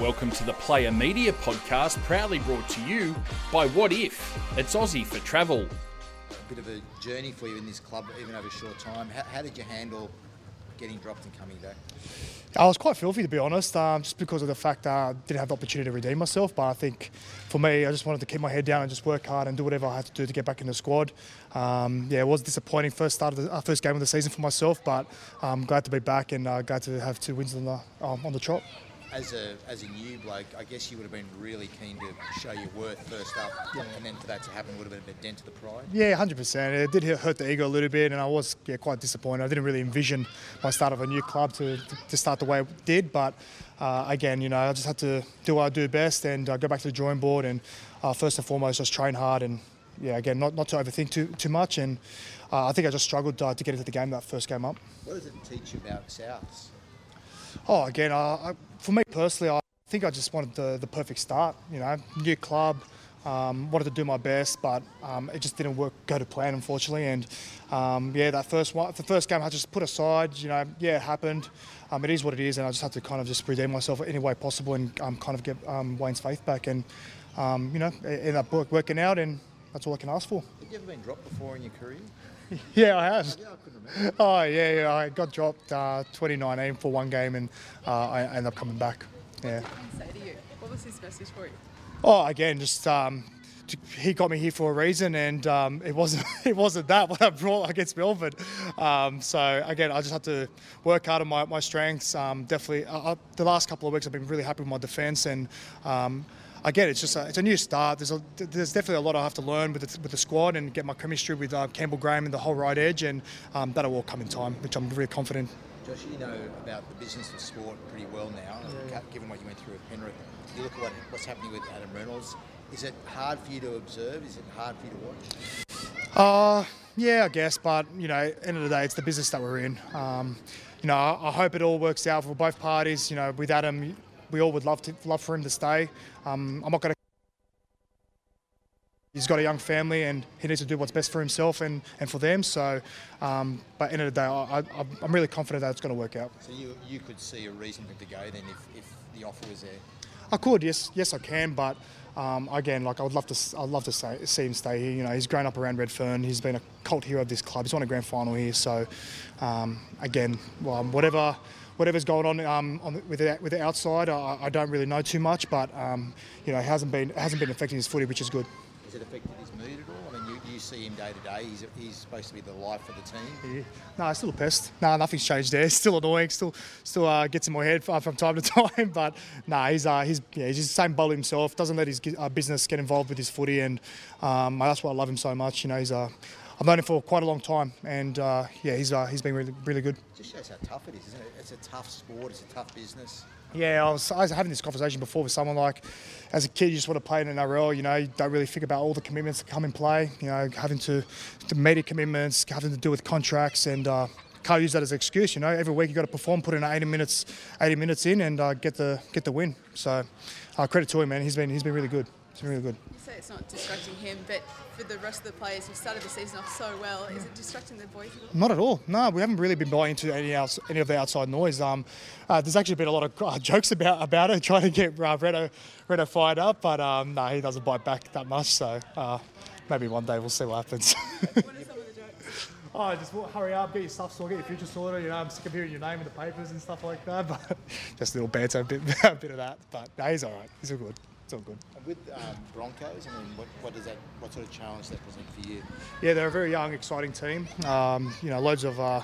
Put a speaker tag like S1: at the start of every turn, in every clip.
S1: Welcome to the Player Media Podcast, proudly brought to you by Wotif? It's Aussie for Travel.
S2: a bit of a journey for you in this club, even over a short time. How, how did you handle getting dropped and coming back?
S3: I was quite filthy to be honest, um, just because of the fact that I didn't have the opportunity to redeem myself. But I think for me, I just wanted to keep my head down and just work hard and do whatever I had to do to get back in the squad. Um, yeah, it was disappointing first start of the uh, first game of the season for myself, but I'm glad to be back and uh, glad to have two wins on the um, on the trot.
S2: As a as a new bloke, I guess you would have been really keen to show your worth first up, and then for that to happen would have been a bit dent to the pride.
S3: Yeah, 100%. It did hurt the ego a little bit, and I was yeah, quite disappointed. I didn't really envision my start of a new club to, to, to start the way it did, but uh, again, you know, I just had to do what I do best and uh, go back to the drawing board and uh, first and foremost just train hard and yeah, again, not, not to overthink too too much. And uh, I think I just struggled uh, to get into the game that first game up.
S2: What does it teach you about Souths?
S3: Oh, again, for me personally, I think I just wanted the, the perfect start. You know, new club, um, wanted to do my best, but um, it just didn't work go to plan, unfortunately. And um, yeah, that first one, the first game, I just put aside. You know, yeah, it happened. Um, it is what it is, and I just had to kind of just redeem myself any way possible and um, kind of get um, Wayne's faith back. And you know, ended up work, working out, and that's all I can ask for.
S2: Have you ever been dropped before in your career?
S3: Yeah, I have.
S2: Yeah, I couldn't remember.
S3: Oh yeah, yeah. I got dropped uh, 2019 for one game, and uh, I ended up coming back. Yeah.
S4: say to you? What was his message for you?
S3: Oh, again, just um, he got me here for a reason, and um, it wasn't it wasn't that what I brought against Melbourne. Um, so again, I just had to work hard on my, my strengths. Um, definitely, uh, uh, the last couple of weeks I've been really happy with my defence, and um, again, it's just a, it's a new start. There's a, there's definitely a lot I have to learn with the, with the squad and get my chemistry with uh, Campbell Graham and the whole right edge, and um, that'll all come in time, which I'm really confident.
S2: Josh, you know about the business of sport pretty well now, ca- given what you went through at Penrith. You look at what, what's happening with Adam Reynolds. Is it hard for you to observe? Is it hard for you to watch?
S3: Uh, yeah, I guess, but you know, end of the day, it's the business that we're in. Um, you know, I, I hope it all works out for both parties. You know, with Adam, we all would love to love for him to stay. Um, I'm not going to. He's got a young family and he needs to do what's best for himself and, and for them. So, um, but end of the day, I, I, I'm really confident that it's going to work out.
S2: So you you could see a reason for him to go then if, if the offer was there.
S3: I could, yes, yes, I can, but um, again, like I would love to, I'd love to say, see him stay here. You know, he's grown up around Redfern. He's been a cult hero of this club. He's won a grand final here. So, um, again, well, whatever, whatever's going on, um, on the, with the, with the outside, I, I don't really know too much, but um, you know, it hasn't been it hasn't been affecting his footy, which is good.
S2: Has it affected his mood at all? I mean, you, you see him day to day. He's, he's supposed to be the life of the team.
S3: Yeah. No, still a pest. No, nothing's changed there. Still annoying. Still, still uh, gets in my head from, from time to time. But no, he's uh, he's yeah, he's the same bowler himself. Doesn't let his uh, business get involved with his footy, and um, that's why I love him so much. You know, he's uh, I've known him for quite a long time, and uh, yeah, he's uh, he's been really really good.
S2: just shows how tough it is, isn't it? It's a tough sport. It's a tough business.
S3: Yeah, I was, I was having this conversation before with someone like, as a kid, you just want to play in an NRL. You know, you don't really think about all the commitments that come in play. You know, having to, to media commitments, having to do with contracts, and uh, can't use that as an excuse. You know, every week you got to perform, put in 80 minutes, 80 minutes in, and uh, get the get the win. So, uh, credit to him, man. He's been he's been really good. Been really good.
S4: You say it's not distracting him, but for the rest of the players, you've started the season off so well. Is it distracting the boys?
S3: Not at all. No, we haven't really been buying into any else, any of the outside noise. Um, uh, there's actually been a lot of uh, jokes about about it, trying to get uh, Renato fired up, but um, no, he doesn't bite back that much. So uh, maybe one day we'll see what happens.
S4: What are some of the jokes?
S3: oh, just hurry up, get your stuff sorted, get your future sorted. You know, I'm sick of hearing your name in the papers and stuff like that. But just a little banter, a bit, a bit of that. But no, he's all right. He's all good. It's all good.
S2: With um, Broncos, I mean, what, what does that? What sort of challenge that present for you?
S3: Yeah, they're a very young, exciting team. Um, you know, loads of uh,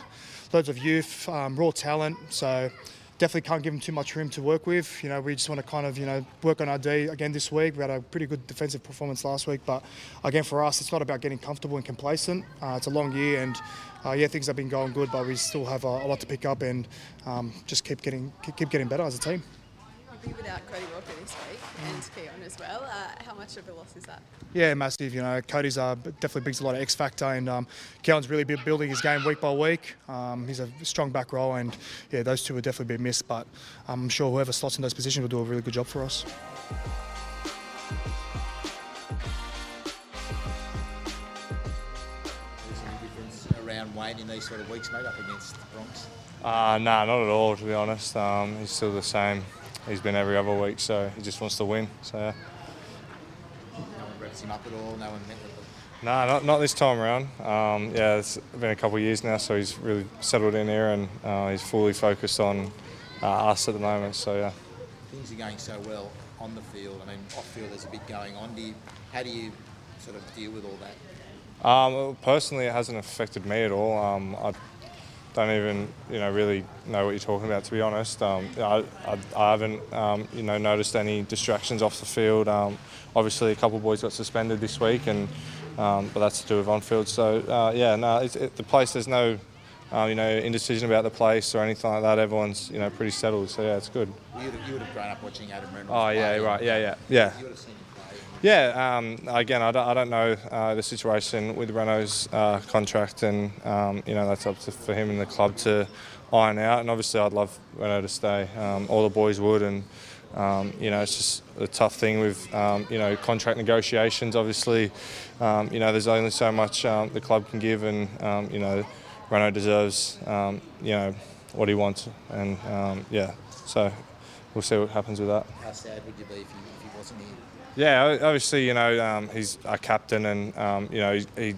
S3: loads of youth, um, raw talent. So definitely can't give them too much room to work with. You know, we just want to kind of you know work on our D again this week. We had a pretty good defensive performance last week, but again for us, it's not about getting comfortable and complacent. Uh, it's a long year, and uh, yeah, things have been going good, but we still have a, a lot to pick up and um, just keep getting keep getting better as a team.
S4: You'll be without Cody Walker this week and Keaon as well. Uh, how much of a loss is that?
S3: Yeah, massive. You know, Cody's uh, definitely brings a lot of X factor, and um, Keaon's really been building his game week by week. Um, he's a strong back row, and yeah, those two will definitely be missed. But I'm sure whoever slots in those positions will do a really good job for us.
S2: Is there any difference around Wayne in these sort of weeks, mate, up against the Bronx?
S5: Uh, nah, not at all, to be honest. Um, he's still the same he's been every other week, so he just wants to win. So yeah.
S2: No one him up at all. No one met with him.
S5: No, not, not this time around. Um, yeah, it's been a couple of years now, so he's really settled in here and uh, he's fully focused on uh, us at the moment. So yeah.
S2: Things are going so well on the field. I mean, off field there's a bit going on. Do you, how do you sort of deal with all that?
S5: Um, well, personally, it hasn't affected me at all. Um, I don't even, you know, really know what you're talking about. To be honest, um, I, I, I, haven't, um, you know, noticed any distractions off the field. Um, obviously, a couple of boys got suspended this week, and um, but that's to do with on field. So uh, yeah, no, it, the place there's no, uh, you know, indecision about the place or anything like that. Everyone's, you know, pretty settled. So yeah, it's good.
S2: You would, have, you would have grown up watching Adam Reynolds.
S5: Oh yeah, right, yeah, yeah, yeah. Yeah, um, again, I don't, I don't know uh, the situation with Reno's uh, contract, and um, you know that's up to, for him and the club to iron out. And obviously, I'd love Reno to stay. Um, all the boys would, and um, you know it's just a tough thing with um, you know contract negotiations. Obviously, um, you know there's only so much the club can give, and you know Reno deserves you know what he wants, and yeah, so we'll see what happens with that.
S2: How sad would you be if if wasn't here?
S5: Yeah, obviously, you know, um, he's our captain, and um, you know, he he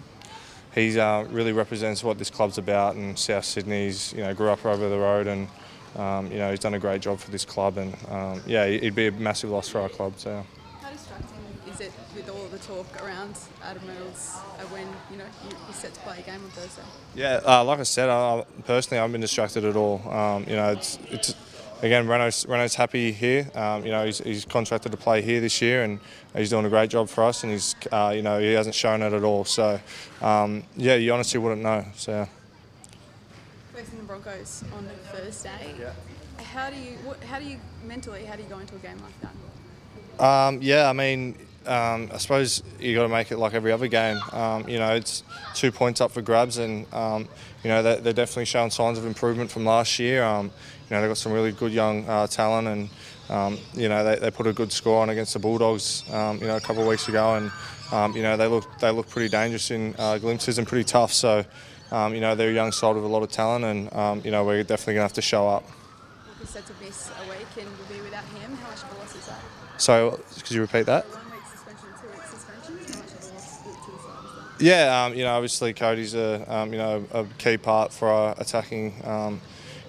S5: he's, uh, really represents what this club's about. And South Sydney's, you know, grew up over the road, and um, you know, he's done a great job for this club. And um, yeah, he'd be a massive loss for our club. So.
S4: How distracting is it with all the talk around Adam Reynolds uh, when you know you- you're set to play a game on Thursday?
S5: Yeah, uh, like I said, I, personally, I haven't been distracted at all. Um, you know, it's, it's again, Reno's, Reno's happy here. Um, you know, he's, he's contracted to play here this year, and he's doing a great job for us. And he's, uh, you know, he hasn't shown it at all. So, um, yeah, you honestly wouldn't know. So.
S4: Facing the Broncos on Thursday. How do you what, how do you mentally how do you go into a game like that?
S5: Um, yeah, I mean, um, I suppose you got to make it like every other game. Um, you know, it's two points up for grabs, and um, you know they're, they're definitely showing signs of improvement from last year. Um, you know, they've got some really good young uh, talent, and um, you know they, they put a good score on against the Bulldogs. Um, you know, a couple of weeks ago, and um, you know they look they look pretty dangerous in uh, glimpses and pretty tough. So. Um, you know they're a young side with a lot of talent, and um, you know we're definitely gonna have to show up.
S4: Walker's set to miss a week and will be without him. How much of a loss is that?
S5: So, could you repeat that?
S4: One week suspension, two week suspension. How much of a loss to the side is that?
S5: Yeah, um, you know, obviously Cody's a um, you know a key part for our attacking, um,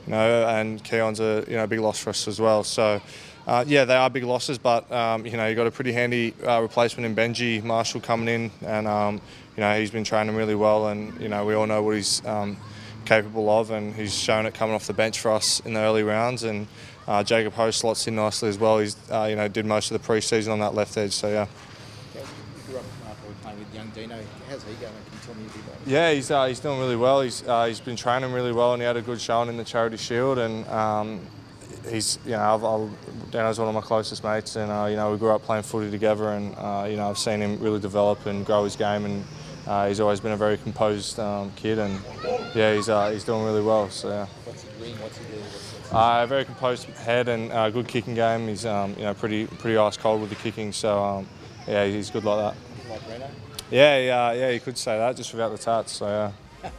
S5: you know, and Keaon's a you know big loss for us as well. So. Uh, yeah, they are big losses, but um, you know you got a pretty handy uh, replacement in Benji Marshall coming in, and um, you know he's been training really well, and you know we all know what he's um, capable of, and he's shown it coming off the bench for us in the early rounds, and uh, Jacob Ho slots in nicely as well. He's uh, you know did most of the pre-season on that left edge, so yeah.
S2: You grew up uh, probably playing with young Dino. How's he going? Can you tell me a bit about him?
S5: Yeah, he's, uh, he's doing really well. He's, uh, he's been training really well, and he had a good showing in the Charity Shield. And um, he's, you know, I've, I've, Dano's one of my closest mates, and uh, you know, we grew up playing footy together, and uh, you know, I've seen him really develop and grow his game, and uh, he's always been a very composed um, kid, and yeah, he's, uh, he's doing really well. So yeah.
S2: What's he bring? What's he do? What's, what's
S5: Uh, very composed head and uh, good kicking game. He's um, you know pretty pretty ice cold with the kicking, so um, yeah, he's good like that.
S2: like?
S5: Yeah, yeah, yeah, you could say that just without the tats. So yeah.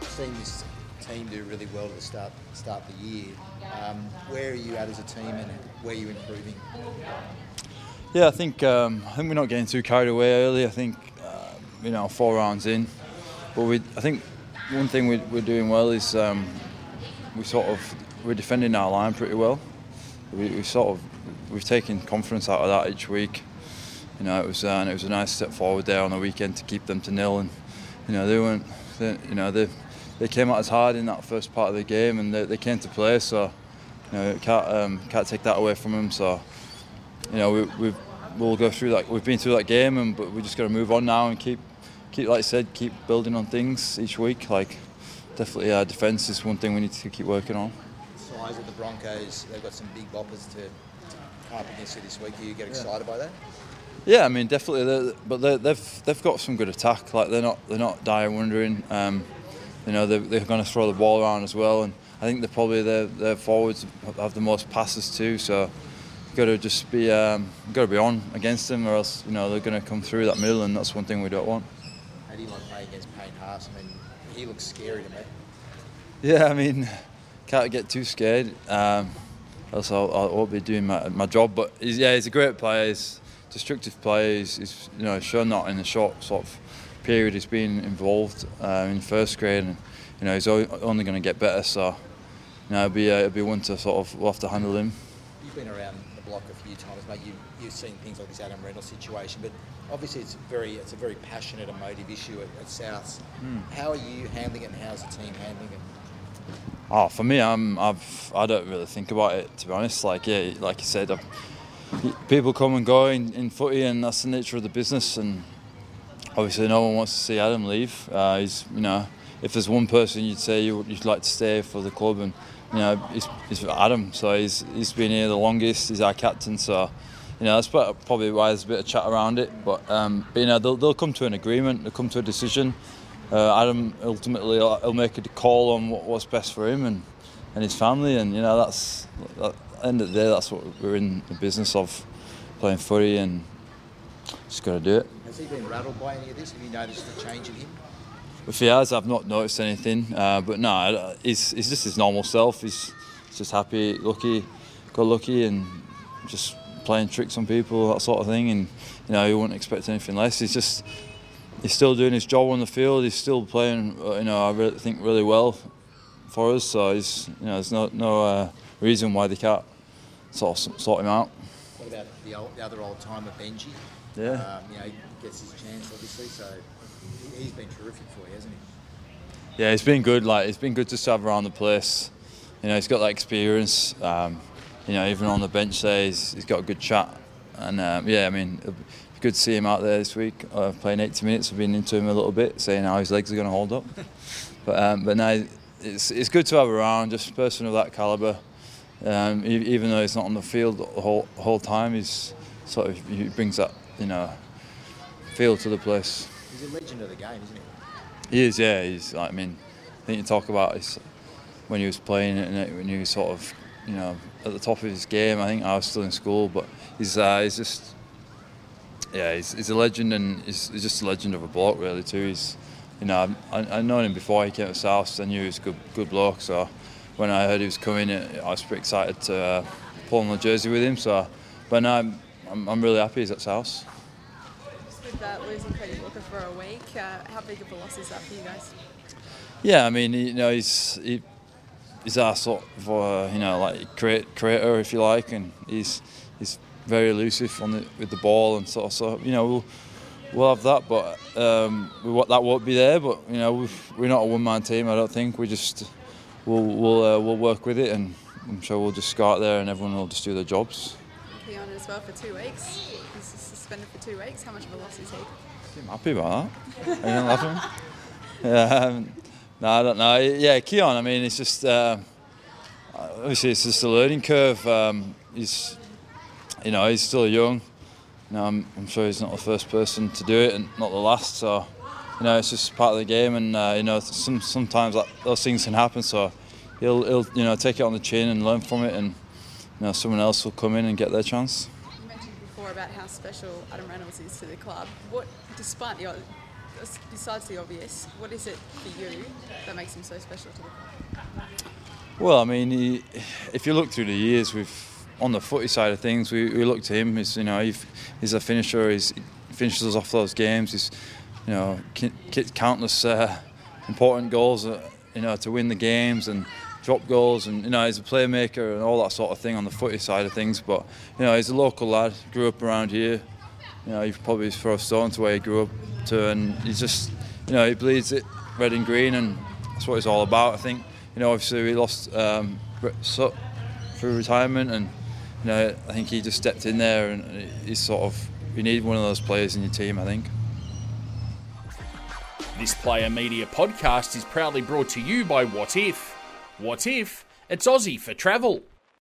S2: I've seen this team do really well at the start start the year. Um, where are you at as a team, and where are you improving?
S6: Yeah, I think um, I think we're not getting too carried away early. I think uh, you know four rounds in, but we I think one thing we, we're doing well is um, we sort of we're defending our line pretty well. We, we sort of we've taken confidence out of that each week. You know, it was uh, and it was a nice step forward there on the weekend to keep them to nil, and you know they weren't they, you know they they came out as hard in that first part of the game, and they, they came to play. So you know can't um, can't take that away from them. So you know, we, we've, we'll go through that. We've been through that game, and but we just got to move on now and keep, keep like I said, keep building on things each week. Like, definitely, uh, defence is one thing we need to keep working on.
S2: Size of the Broncos, they've got some big boppers to, to come up against you this week. Do you get excited by that?
S6: Yeah, I mean, definitely, they're, but they're, they've they've got some good attack. Like they're not they're not dying wondering. Um, you know, they're, they're going to throw the ball around as well, and I think they're probably their their forwards have the most passes too. So. you've Got to just be, um, got to be on against them, or else you know they're going to come through that middle, and that's one thing we don't want.
S2: How do you like playing against Payne Haas? I mean, he looks scary to me.
S6: Yeah, I mean, can't get too scared. Um, else I'll, I won't be doing my, my job. But he's, yeah, he's a great player. He's a destructive player. He's, he's you know shown that in the short sort of period he's been involved uh, in first grade, and you know he's only going to get better. So you know it'll be uh, it'll be one to sort of we'll have to handle him.
S2: You've been around the block a few times, mate. You, you've seen things like this Adam Reynolds situation, but obviously it's very it's a very passionate, emotive issue at, at South. Mm. How are you handling it, and how's the team handling it?
S6: Oh, for me, I'm I've I don't really think about it to be honest. Like yeah, like you said, I've, people come and go in, in footy, and that's the nature of the business. And obviously, no one wants to see Adam leave. Uh, he's you know, if there's one person you'd say you, would like to stay for the club, and you know, it's, it's Adam. So he's he's been here the longest. He's our captain. So you know, that's probably why there's a bit of chat around it. But, um, but you know, they'll, they'll come to an agreement. They'll come to a decision uh, Adam ultimately he'll make a call on what, what's best for him and, and his family, and you know that's at the end of the day that's what we're in the business of playing footy and just got to do it.
S2: Has he been rattled by any of this? Have you noticed a change in him?
S6: If he has, I've not noticed anything. Uh, but no, he's, he's just his normal self. He's, he's just happy, lucky, got lucky, and just playing tricks on people, that sort of thing. And you know, you wouldn't expect anything less. He's just he's still doing his job on the field. He's still playing, uh, you know, I really think really well for us. So he's, you know, there's no no uh, reason why they can't sort of sort him out.
S2: What about the, old, the other old timer, Benji?
S6: Yeah.
S2: Um, you know, he gets his chance obviously. So he's been terrific for you, hasn't he?
S6: Yeah, it's been good. Like it's been good to have around the place. You know, he's got that experience. Um, you know, even on the bench there, he's, he's got a good chat. And um, yeah, I mean, good to see him out there this week, uh, playing 80 minutes. I've been into him a little bit, saying how his legs are going to hold up. but um, but now it's it's good to have around just a person of that calibre. Um, even though he's not on the field the whole whole time, he's sort of he brings that you know feel to the place.
S2: He's a legend of the game, isn't
S6: he? He is, yeah. He's. I mean, I think you talk about his, when he was playing and when he was sort of you know at the top of his game. I think I was still in school, but he's uh, he's just yeah, he's, he's a legend and he's, he's, just a legend of a bloke really too. He's, you know, I, I known him before he came to South. I knew he was a good, good bloke. So when I heard he was coming, I was pretty excited to uh, pull on the jersey with him. So, but now I'm, I'm, I'm really happy he's at South.
S4: Just with that losing Cody Walker for a week, uh, how big of a loss is that for you guys?
S6: Yeah, I mean, you know, he's he, he's our sort of uh, you know like create, creator, if you like, and he's he's very elusive on the, with the ball and sort of so you know we'll we'll have that, but um, we, that won't be there. But you know we are not a one man team. I don't think we just we'll we'll uh, we'll work with it, and I'm sure we'll just out there and everyone will just do their jobs.
S4: Keaon as well for two weeks. He's suspended for two weeks. How much of a loss is he?
S6: I'm happy about that. Are you Yeah. Um, no, I don't know. Yeah, Keaon. I mean, it's just uh, obviously it's just a learning curve. Um, he's you know, he's still young. You know, I'm, I'm, sure he's not the first person to do it and not the last. So, you know, it's just part of the game, and uh, you know, some, sometimes that, those things can happen. So, he'll, he'll, you know, take it on the chin and learn from it, and you know, someone else will come in and get their chance.
S4: You mentioned before about how special Adam Reynolds is to the club. What, despite the besides the obvious, what is it for you that makes him so special to the club?
S6: Well, I mean, he, if you look through the years, we've on the footy side of things, we, we look to him. He's you know he's a finisher. He's, he finishes off those games. He's you know countless uh, important goals. Uh, you know to win the games and drop goals and you know he's a playmaker and all that sort of thing on the footy side of things. But you know he's a local lad. Grew up around here. You know he probably a stone to where he grew up to, and he's just you know he bleeds it red and green, and that's what it's all about. I think you know obviously we lost um, through retirement and you know, I think he just stepped in there and he's sort of, you need one of those players in your team, I think.
S1: This Player Media podcast is proudly brought to you by Wotif. What If? It's Aussie for travel.